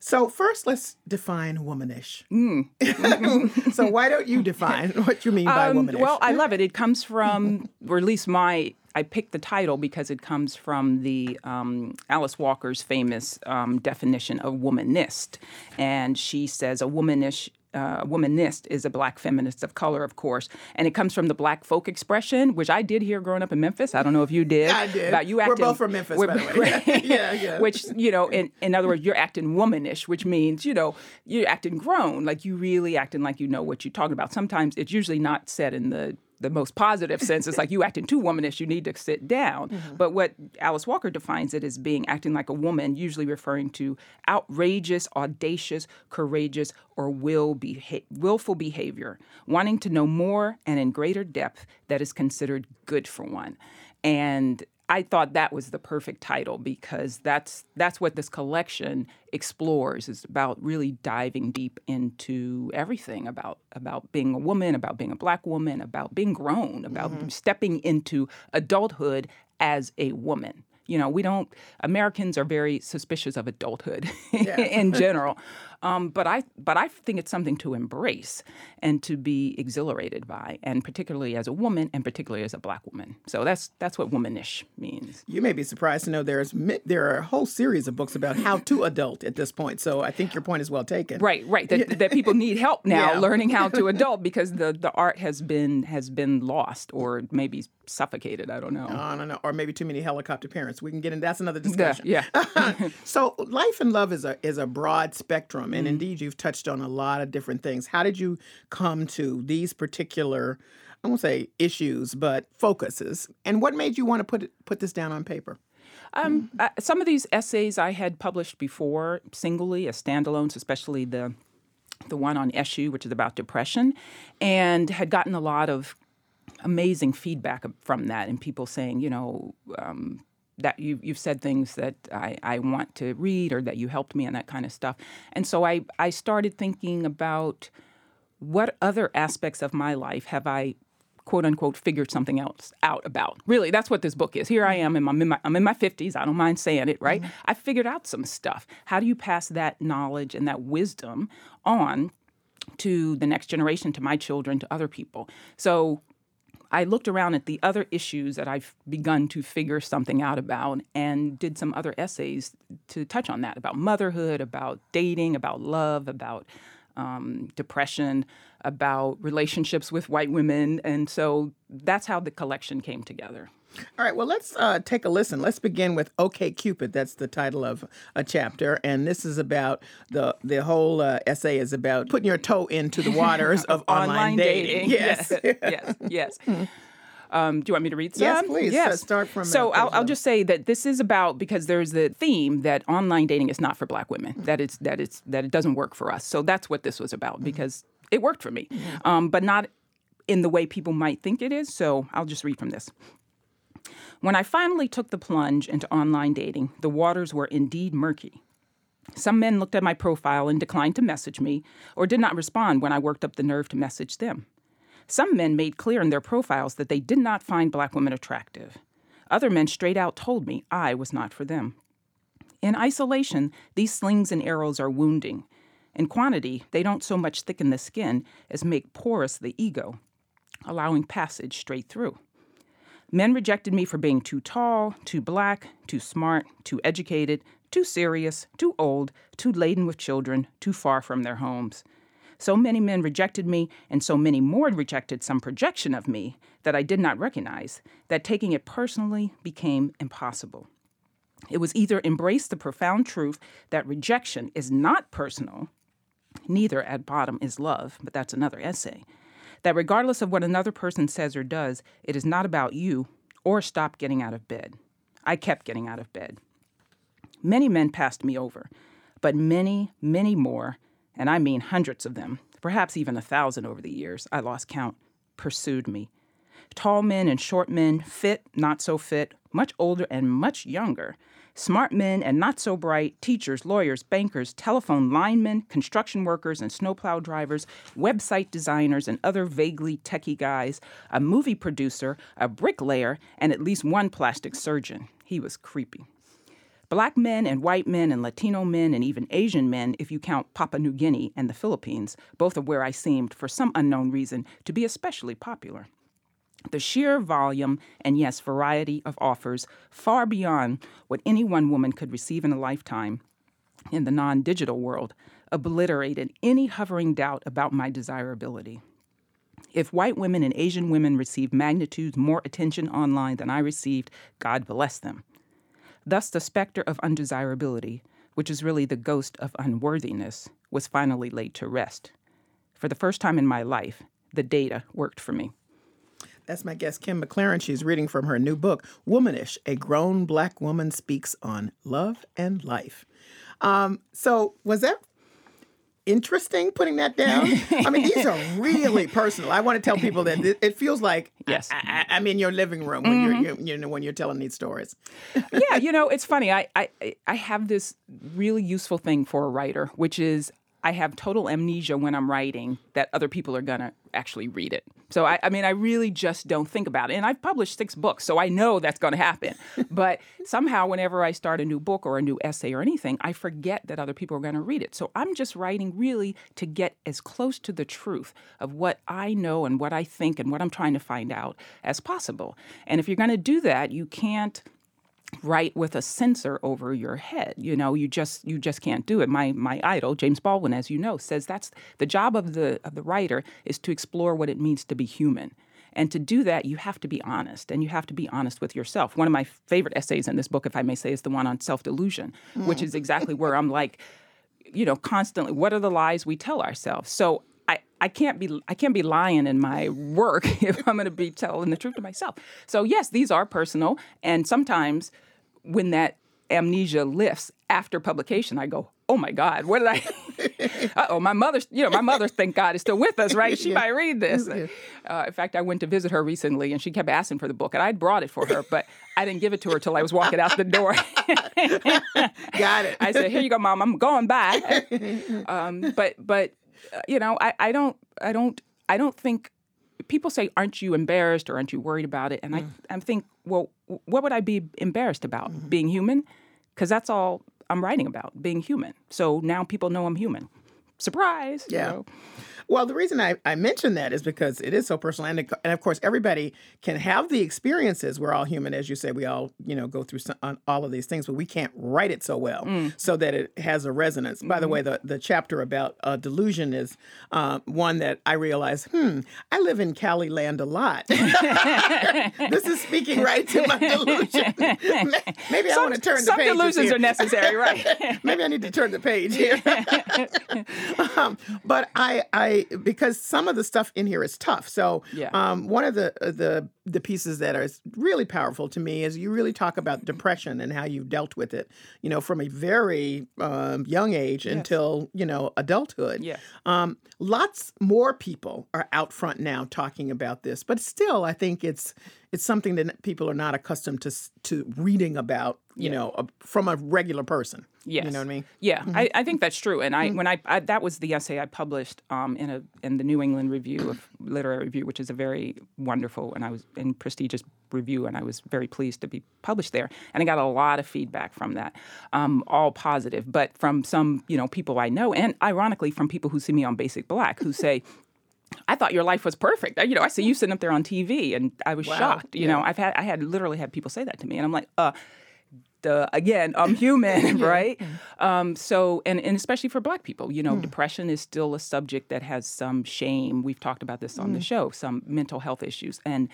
So first, let's define womanish. [laughs] so why don't you define what you mean by Um, womanish? Well, I love it. It comes from, or at least my, I picked the title because it comes from the um, Alice Walker's famous um, definition of womanist, and she says a womanish. Uh, womanist is a black feminist of color, of course, and it comes from the black folk expression, which I did hear growing up in Memphis. I don't know if you did. I did. About you acting, We're both from Memphis, by the way. [laughs] [laughs] yeah, yeah. Which you know, in in other words, you're acting womanish, which means you know you're acting grown, like you really acting like you know what you're talking about. Sometimes it's usually not said in the the most positive sense. It's like you acting too womanish. You need to sit down. Mm-hmm. But what Alice Walker defines it as being acting like a woman, usually referring to outrageous, audacious, courageous, or will beha- willful behavior, wanting to know more and in greater depth that is considered good for one. And I thought that was the perfect title because that's that's what this collection explores It's about really diving deep into everything about about being a woman, about being a black woman, about being grown, about mm-hmm. stepping into adulthood as a woman. You know, we don't Americans are very suspicious of adulthood [laughs] in [laughs] general. Um, but I but I think it's something to embrace and to be exhilarated by, and particularly as a woman, and particularly as a black woman. So that's that's what womanish means. You may be surprised to know there's there are a whole series of books about how to adult at this point. So I think your point is well taken. Right, right. That, [laughs] that people need help now Yeah. learning how to adult because the, the art has been has been lost or maybe suffocated. I don't know. I don't know, or maybe too many helicopter parents. We can get in. That's another discussion. yeah. yeah. [laughs] so life and love is a is a broad spectrum, and Mhm. indeed you've touched on a lot of different things. How did you come to these particular? I won't say issues, but focuses. And what made you want to put put this down on paper? Um, uh, some of these essays I had published before singly as standalones, especially the the one on Eshu, which is about depression, and had gotten a lot of amazing feedback from that, and people saying, you know. Um, that you, you've said things that I, I want to read or that you helped me and that kind of stuff. And so I, I started thinking about what other aspects of my life have I quote unquote figured something else out about. Really, that's what this book is. Here I am, and I'm in my I'm in my 50s. I don't mind saying it, right? I figured out some stuff. How do you pass that knowledge and that wisdom on to the next generation, to my children, to other people? So I looked around at the other issues that I've begun to figure something out about and did some other essays to touch on that about motherhood, about dating, about love, about um, depression, about relationships with white women. And so that's how the collection came together. All right, well, let's uh, take a listen. Let's begin with OK Cupid. That's the title of a chapter, and this is about the the whole uh, essay is about putting your toe into the waters [laughs] of online, Online dating. dating. Yes, yes, yes. [laughs] Um, do you want me to read some? Yes, please. Yes. Start from, So I'll, I'll just say that this is about because there's the theme that online dating is not for Black women. That it's that it's that it doesn't work for us. So that's what this was about because it worked for me, um, but not in the way people might think it is. So I'll just read from this. When I finally took the plunge into online dating, the waters were indeed murky. Some men looked at my profile and declined to message me, or did not respond when I worked up the nerve to message them. Some men made clear in their profiles that they did not find black women attractive. Other men straight out told me I was not for them. In isolation, these slings and arrows are wounding. In quantity, they don't so much thicken the skin as make porous the ego, allowing passage straight through. Men rejected me for being too tall, too black, too smart, too educated, too serious, too old, too laden with children, too far from their homes. So many men rejected me, and so many more rejected some projection of me that I did not recognize, that taking it personally became impossible. It was either embrace the profound truth that rejection is not personal, neither at bottom is love, but that's another essay, that regardless of what another person says or does, it is not about you, or stop getting out of bed. I kept getting out of bed. Many men passed me over, but many, many more, and I mean hundreds of them, perhaps even a thousand over the years, I lost count, pursued me. Tall men and short men, fit, not so fit, much older and much younger, smart men and not so bright, teachers, lawyers, bankers, telephone linemen, construction workers and snowplow drivers, website designers and other vaguely techie guys, a movie producer, a bricklayer, and at least one plastic surgeon. He was creepy. Black men and white men and Latino men and even Asian men, if you count Papua New Guinea and the Philippines, both of where I seemed, for some unknown reason, to be especially popular. The sheer volume and, yes, variety of offers, far beyond what any one woman could receive in a lifetime in the non digital world, obliterated any hovering doubt about my desirability. If white women and Asian women received magnitudes more attention online than I received, God bless them. Thus, the specter of undesirability, which is really the ghost of unworthiness, was finally laid to rest. For the first time in my life, the data worked for me. That's my guest, Kim McLarin. She's reading from her new book, Womanish A Grown Black Woman Speaks on Love and Life. Um, so, was that interesting putting that down? [laughs] I mean, these are really personal. I want to tell people that it, feels like yes. I, I'm in your living room when Mhm. you're, you you know when you're telling these stories. yeah, you know, it's funny. I, I I have this really useful thing for a writer, which is I have total amnesia when I'm writing that other people are gonna actually read it. So I, I mean, I really just don't think about it. And I've published six books, so I know that's going to happen. [laughs] but somehow, whenever I start a new book or a new essay or anything, I forget that other people are going to read it. So I'm just writing really to get as close to the truth of what I know and what I think and what I'm trying to find out as possible. And if you're going to do that, you can't write with a censor over your head you know you just you just can't do it. My my idol james baldwin as you know says that's the job of the of the writer is to explore what it means to be human. And to do that you have to be honest and you have to be honest with yourself. One of my favorite essays in this book if i may say is the one on self-delusion which Mm. is exactly where i'm like you know constantly what are the lies we tell ourselves? So I, can't be I can't be lying in my work [laughs] if I'm going to be telling the truth to myself. So yes, these are personal, and sometimes when that amnesia lifts after publication, I go, "Oh my God, what did I?" [laughs] uh oh, my mother. You know, my mother. Thank God is still with us, right? She Yeah. might read this. Uh, in fact, I went to visit her recently, and she kept asking for the book, and I'd brought it for her, but I didn't give it to her till I was walking out the door. [laughs] Got it. I said, "Here you go, mom. I'm going back." um, but but Uh, you know, I, I don't I don't I don't think people say, "Aren't you embarrassed or aren't you worried about it?" And I mm. I think, well, what would I be embarrassed about? Mm-hmm. Being human, because that's all I'm writing about, being human. So now people know I'm human. surprise. you Yeah. know. Well, the reason I, I mention that is because it is so personal, and, and of course, everybody can have the experiences. We're all human, as you say. We all, you know, go through some, on all of these things, but we can't write it so well, Mm. so that it has a resonance. By the Mm-hmm. way, the the chapter about uh, delusion is uh, one that I realized. Hmm, I live in Callie land a lot. [laughs] this is speaking right to my delusion. [laughs] Maybe I want to turn the page. some delusions are necessary, right? [laughs] Maybe I need to turn the page here. um, but I, I, because some of the stuff in here is tough. So, Yeah. um, one of the the the pieces that are really powerful to me is you really talk about depression and how you've dealt with it. You know, from a very um, young age until you know adulthood. Yes. Um, lots more people are out front now talking about this, but still, I think it's it's something that people are not accustomed to to reading about. You know, uh, from a regular person. Yes. You know what I mean? Yeah, Mhm. I, I think that's true. And I when I, I that was the essay I published um, in a in the New England Review of Literary Review, which is a very wonderful and I was and prestigious review, and I was very pleased to be published there. And I got a lot of feedback from that, um, all positive, but from some you know people I know, and ironically from people who see me on Basic Black, who say. I thought your life was perfect. I- You know, I see you sitting up there on TV, and I was Wow. shocked. You know, I've had I had literally had people say that to me, and I'm like, uh, the again i'm human [laughs] right um, so and, and especially for black people you know Mm. depression is still a subject that has some shame we've talked about this on the Mm. show some mental health issues and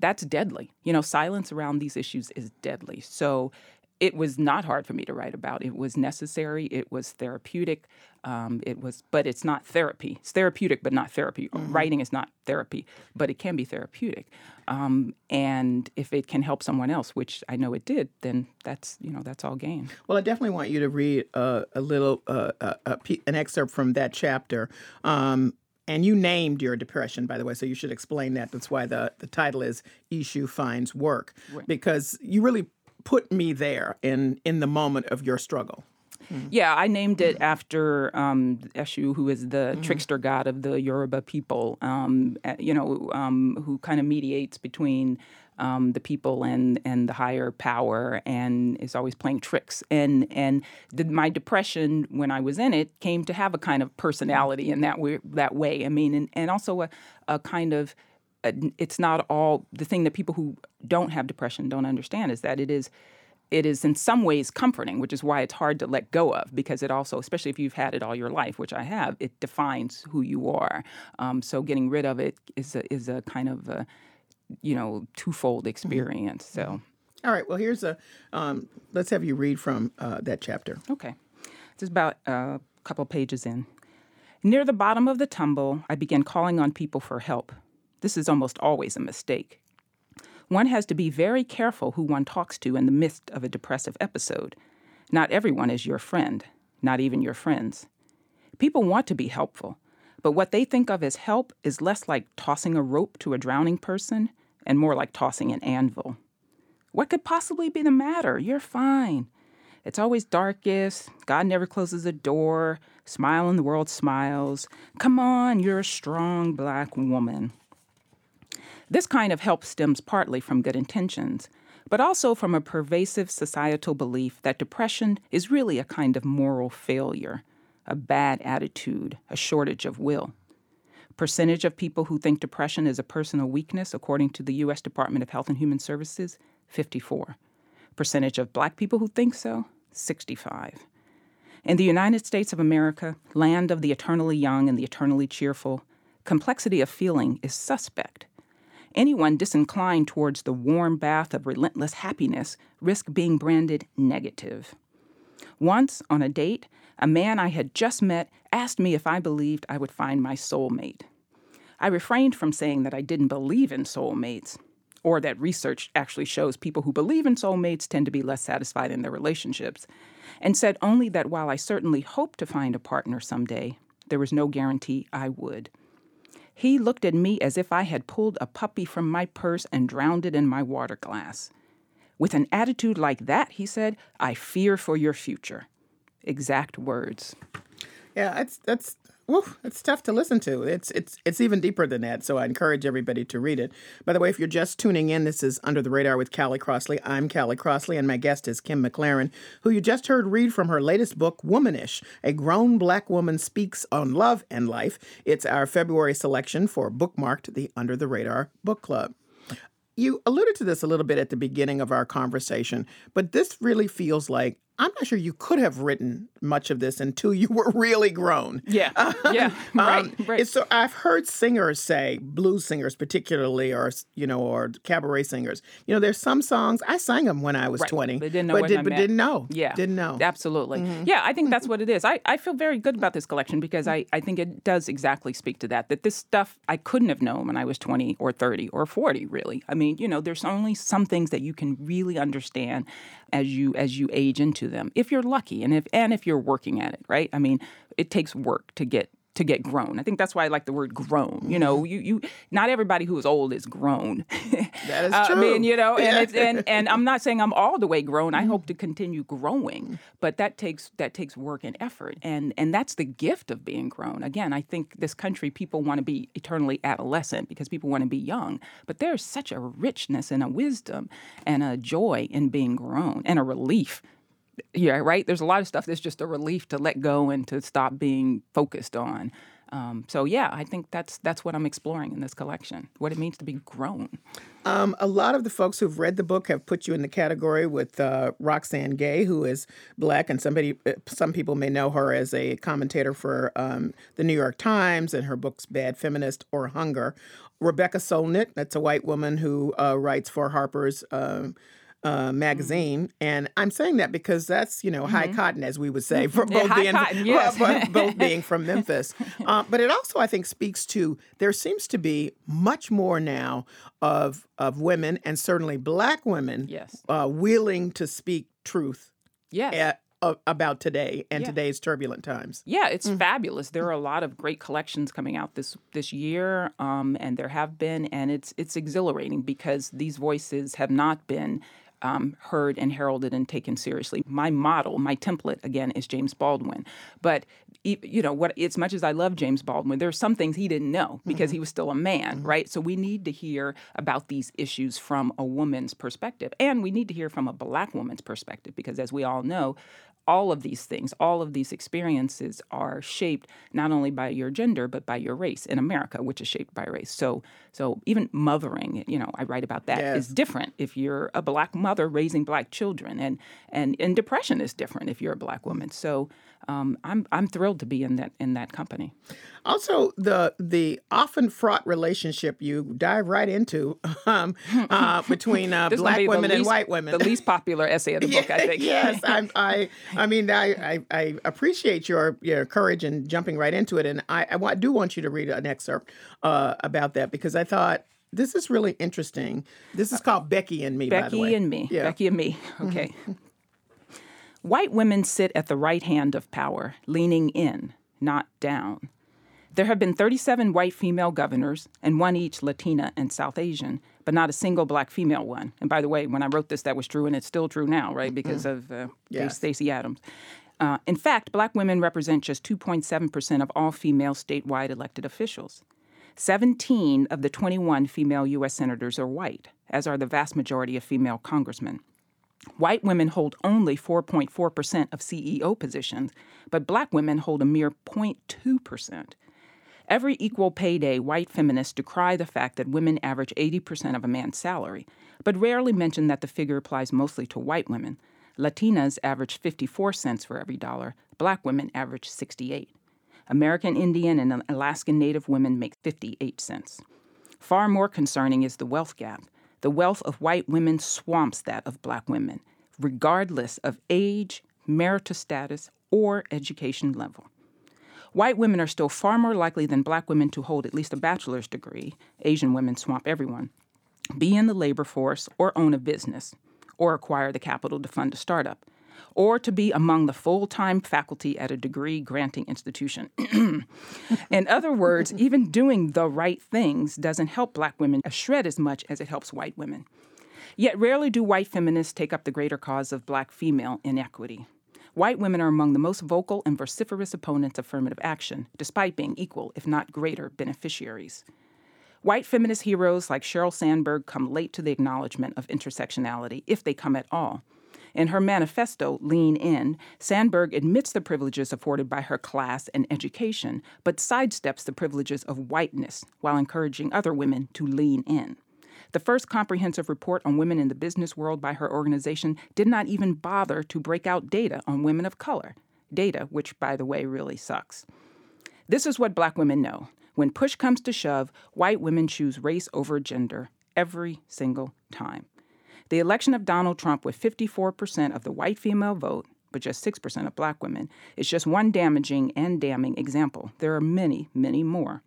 that's deadly. You know silence around these issues is deadly. So it was not hard for me to write about. It was necessary. It was therapeutic. Um, it was but it's not therapy. It's therapeutic but not therapy. Mm-hmm. writing is not therapy but it can be therapeutic. Um, and if it can help someone else which i know it did then that's you know that's all gain. Well, I definitely want you to read uh, a little, uh, a, a, an excerpt from that chapter. Um, and you named your depression, by the way, so you should explain that. That's why the, the title is Eshu Finds Work, Right. because you really put me there in, in the moment of your struggle. Yeah, I named it after um, Eshu, who is the trickster god of the Yoruba people. Um, uh, you know, um, who kind of mediates between um, the people and and the higher power, and is always playing tricks. And and the, my depression when I was in it came to have a kind of personality in that way. That way, I mean, and, and also a a kind of it's not all the thing that people who don't have depression don't understand is that it is it is in some ways comforting, which is why it's hard to let go of because it also, especially if you've had it all your life, which I have, it defines who you are. Um, so getting rid of it is a, is a kind of a, you know twofold experience. So All right, well, here's a, um, let's have you read from uh, that chapter. okay, this is about uh, a couple pages in. Near the bottom of the tumble, I began calling on people for help. This is almost always a mistake. One has to be very careful who one talks to in the midst of a depressive episode. Not everyone is your friend, not even your friends. People want to be helpful, but what they think of as help is less like tossing a rope to a drowning person and more like tossing an anvil. What could possibly be the matter? You're fine. It's always darkest. God never closes a door. Smile and the world smiles. Come on, you're a strong black woman. This kind of help stems partly from good intentions, but also from a pervasive societal belief that depression is really a kind of moral failure, a bad attitude, a shortage of will. Percentage of people who think depression is a personal weakness, according to the U.S. Department of Health and Human Services, 54. Percentage of black people who think so, 65. In the United States of America, land of the eternally young and the eternally cheerful, complexity of feeling is suspect. Anyone disinclined towards the warm bath of relentless happiness risk being branded negative. Once, on a date, a man I had just met asked me if I believed I would find my soulmate. I refrained from saying that I didn't believe in soulmates, or that research actually shows people who believe in soulmates tend to be less satisfied in their relationships, and said only that while I certainly hoped to find a partner someday, there was no guarantee I would. He looked at me as if I had pulled a puppy from my purse and drowned it in my water glass. With an attitude like that, he said, I fear for your future. Exact words. Yeah, that's that's Oof, it's tough to listen to. It's it's it's even deeper than that. So I encourage everybody to read it. By the way, if you're just tuning in, this is Under the Radar with Callie Crossley. I'm Callie Crossley, and my guest is Kim McLarin, who you just heard read from her latest book, Womanish: A Grown Black Woman Speaks on Love and Life. It's our February selection for bookmarked the Under the Radar Book Club. You alluded to this a little bit at the beginning of our conversation, but this really feels like I'm not sure you could have written much of this until you were really grown. Yeah, [laughs] yeah, right, um, right. So I've heard singers say, blues singers particularly, or you know, or cabaret singers. You know, there's some songs I sang them when I was Right. 20, They didn't know but did, but didn't know. Yeah. didn't know. Absolutely. Mhm. Yeah, I think that's [laughs] what it is. I, I feel very good about this collection because I, I think it does exactly speak to that. That this stuff I couldn't have known when I was 20 or 30 or 40, really. I mean, you know, there's only some things that you can really understand as you as you age into them. If you're lucky and if and if you're working at it, right? I mean, it takes work to get to get grown. I think that's why I like the word grown. You know, you you not everybody who is old is grown. [laughs] That is Uh, true. I mean, you know, and Yeah. it's and and I'm not saying I'm all the way grown. Mm-hmm. I hope to continue growing, but that takes that takes work and effort, and and that's the gift of being grown. Again, I think this country people want to be eternally adolescent because people want to be young, but there's such a richness and a wisdom and a joy in being grown and a relief. Yeah, right. There's a lot of stuff that's just a relief to let go and to stop being focused on. Um, so yeah, I think that's that's what I'm exploring in this collection. What it means to be grown. Um, a lot of the folks who've read the book have put you in the category with uh, Roxane Gay, who is black, and somebody, uh, some people may know her as a commentator for um, the New York Times and her books "Bad Feminist" or "Hunger." Rebecca Solnit, that's a white woman who uh, writes for Harper's. Um, uh, magazine, and I'm saying that because that's you know high cotton, as we would say, for both being cotton, yes. both- both being from Memphis. Uh, but it also, I think, speaks to there seems to be much more now of of women and certainly black women, yes, uh, willing to speak truth, Yes. at- uh, about today and Yeah. today's turbulent times. Yeah, it's fabulous. There are a lot of great collections coming out this this year, um, and there have been, and it's it's exhilarating because these voices have not been um, heard and heralded and taken seriously. My model, my template, again, is James Baldwin, but you know what? As much as I love James Baldwin, there are some things he didn't know because he was still a man, right? So we need to hear about these issues from a woman's perspective, and we need to hear from a black woman's perspective because, as we all know all of these things, all of these experiences are shaped not only by your gender but by your race in America, which is shaped by race. So, so even mothering, you know, I write about that is Yes. different if you're a black mother raising black children, and and and depression is different if you're a black woman. So, um, I'm I'm thrilled to be in that in that company. Also, the the often fraught relationship you dive right into [laughs] um, uh, [laughs] between uh, is black be women and white women. The least popular essay of the [laughs] book, I think. yes, I, I, I mean, I, I, I appreciate your your courage in jumping right into it, and I, I do want you to read an excerpt uh, about that because I thought this is really interesting. This is called Becky and Me. by the way. Becky and me. Yeah. Becky and me. Okay. White women sit at the right hand of power, leaning in, not down. There have been 37 white female governors, and one each Latina and South Asian, but not a single black female one. And by the way, when I wrote this, that was true, and it's still true now, right? Because of uh, Yes. Stacey Adams. Uh, in fact, black women represent just 2.7% of all female statewide elected officials. 17 of the 21 female U.S. senators are white, as are the vast majority of female congressmen. White women hold only 4.4% of CEO positions, but black women hold a mere 0.2%. Every equal pay day, white feminists decry the fact that women average 80% of a man's salary, but rarely mention that the figure applies mostly to white women. Latinas average 54 cents for every dollar, black women average 68. American Indian and Alaskan Native women make 58 cents. Far more concerning is the wealth gap. The wealth of white women swamps that of black women, regardless of age, marital status, or education level. White women are still far more likely than black women to hold at least a bachelor's degree. Asian women swamp everyone. Be in the labor force or own a business, or acquire the capital to fund a startup, or to be among the full time faculty at a degree granting institution. [clears throat] in other words, even doing the right things doesn't help black women a shred as much as it helps white women. Yet rarely do white feminists take up the greater cause of black female inequity. white women are among the most vocal and vociferous opponents of affirmative action, despite being equal, if not greater, beneficiaries. White feminist heroes like Sheryl Sandberg come late to the acknowledgement of intersectionality, if they come at all. In her manifesto, Lean In, Sandberg admits the privileges afforded by her class and education, but sidesteps the privileges of whiteness while encouraging other women to lean in. The first comprehensive report on women in the business world by her organization did not even bother to break out data on women of color, data which, by the way, really sucks. This is what black women know. When push comes to shove, white women choose race over gender every single time. The election of Donald Trump with 54% of the white female vote, but just 6% of black women, is just one damaging and damning example. There are many, many more.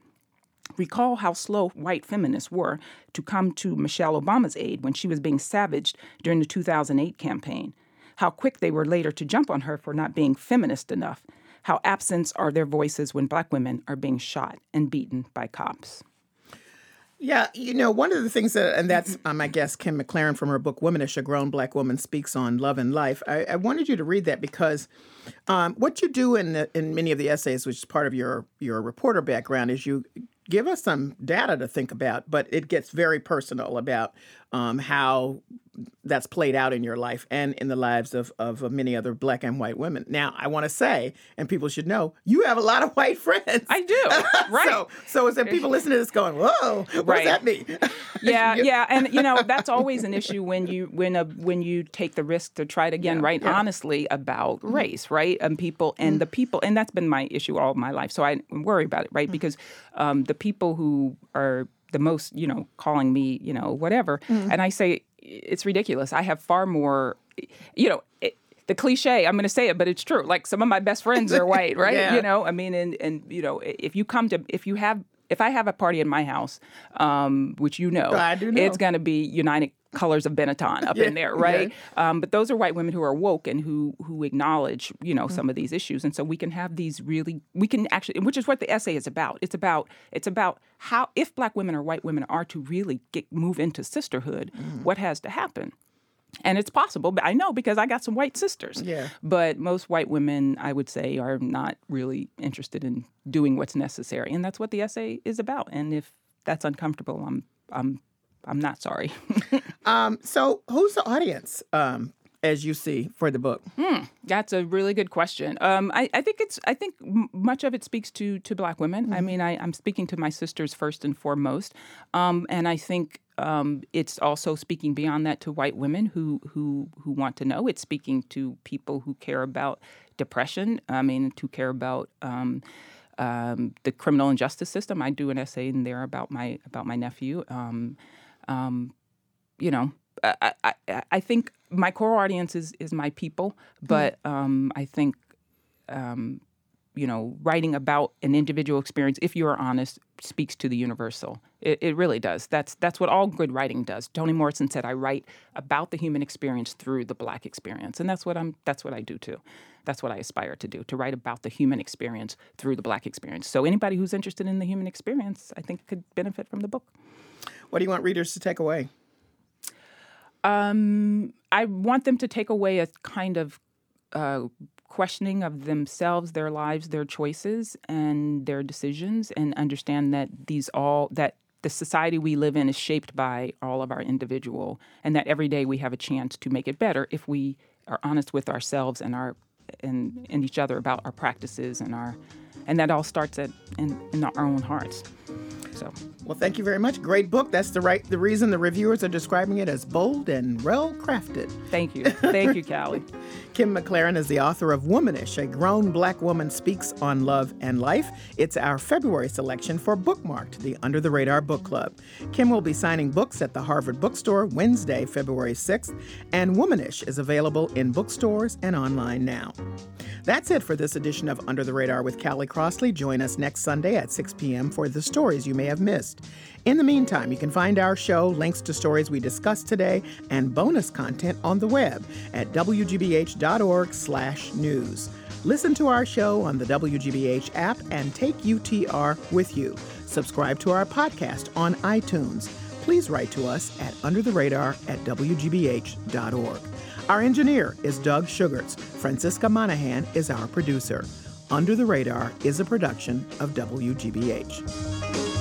Recall how slow white feminists were to come to Michelle Obama's aid when she was being savaged during the 2008 campaign. How quick they were later to jump on her for not being feminist enough. How absent are their voices when black women are being shot and beaten by cops. Yeah, you know, one of the things that, and that's um, my guest, Kim McLarin, from her book Womanish, A Grown Black Woman Speaks on Love and Life. I, I wanted you to read that because um, what you do in, the, in many of the essays, which is part of your, your reporter background, is you give us some data to think about, but it gets very personal about um, how that's played out in your life and in the lives of, of many other black and white women. Now, I want to say, and people should know, you have a lot of white friends. I do, [laughs] right? so, so is there people listening to this going, "Whoa, what right. does that mean?" [laughs] yeah, yeah, and you know that's always an issue when you when a when you take the risk to try to again yeah, write yeah. honestly about mm-hmm. race, right? And people and mm-hmm. the people, and that's been my issue all my life. So I worry about it, right? Mm-hmm. Because um, the people who are the most, you know, calling me, you know, whatever. Mm. And I say, it's ridiculous. I have far more, you know, it, the cliche, I'm going to say it, but it's true. Like some of my best friends are [laughs] white, right? yeah. You know, I mean, and, and, you know, if you come to, if you have, if I have a party in my house, um, which you know, know. it's going to be United colors of Benetton up yeah, in there, right? Yeah. Um, but those are white women who are woke and who who acknowledge, you know, mm-hmm. some of these issues, and so we can have these really, we can actually, which is what the essay is about. It's about it's about how if black women or white women are to really get move into sisterhood, mm-hmm. what has to happen. And it's possible, but I know because I got some white sisters. Yeah. But most white women, I would say, are not really interested in doing what's necessary, and that's what the essay is about. And if that's uncomfortable, I'm I'm I'm not sorry. [laughs] um, so, who's the audience? Um, as you see for the book? Hmm, that's a really good question. Um, I, I, think it's. I think m- much of it speaks to to Black women. Mm-hmm. I mean, I, am speaking to my sisters first and foremost, um, and I think um, it's also speaking beyond that to white women who who who want to know. It's speaking to people who care about depression. I mean, to care about. Um, um, the criminal and justice system. I do an essay in there about my about my nephew. Um, you know, I, I, I, think my core audience is, is my people, but um, I think, um, you know, writing about an individual experience, if you are honest, speaks to the universal. It, it, really does. That's that's what all good writing does. Toni Morrison said, "I write about the human experience through the Black experience," and that's what I'm. That's what I do too. That's what I aspire to do: to write about the human experience through the Black experience. So anybody who's interested in the human experience, I think, could benefit from the book. What do you want readers to take away? Um, I want them to take away a kind of uh, questioning of themselves, their lives, their choices, and their decisions, and understand that these all that the society we live in is shaped by all of our individual, and that every day we have a chance to make it better if we are honest with ourselves and our and, and each other about our practices and our and that all starts at in, in our own hearts. So, well, thank you very much. Great book. That's the right the reason the reviewers are describing it as bold and well crafted. Thank you, [laughs] thank you, Callie. Kim McLarin is the author of Womanish, a grown black woman speaks on love and life. It's our February selection for Bookmarked, the Under the Radar Book Club. Kim will be signing books at the Harvard Bookstore Wednesday, February 6th, and Womanish is available in bookstores and online now. That's it for this edition of Under the Radar with Callie Crossley. Join us next Sunday at 6 p.m. for the stories you may have missed. In the meantime, you can find our show, links to stories we discussed today, and bonus content on the web at wgbh.org/news. Listen to our show on the WGBH app and take UTR with you. Subscribe to our podcast on iTunes. Please write to us at undertheradar at wgbh.org. Our engineer is Doug Sugarts. Francisca Monahan is our producer. Under the Radar is a production of WGBH.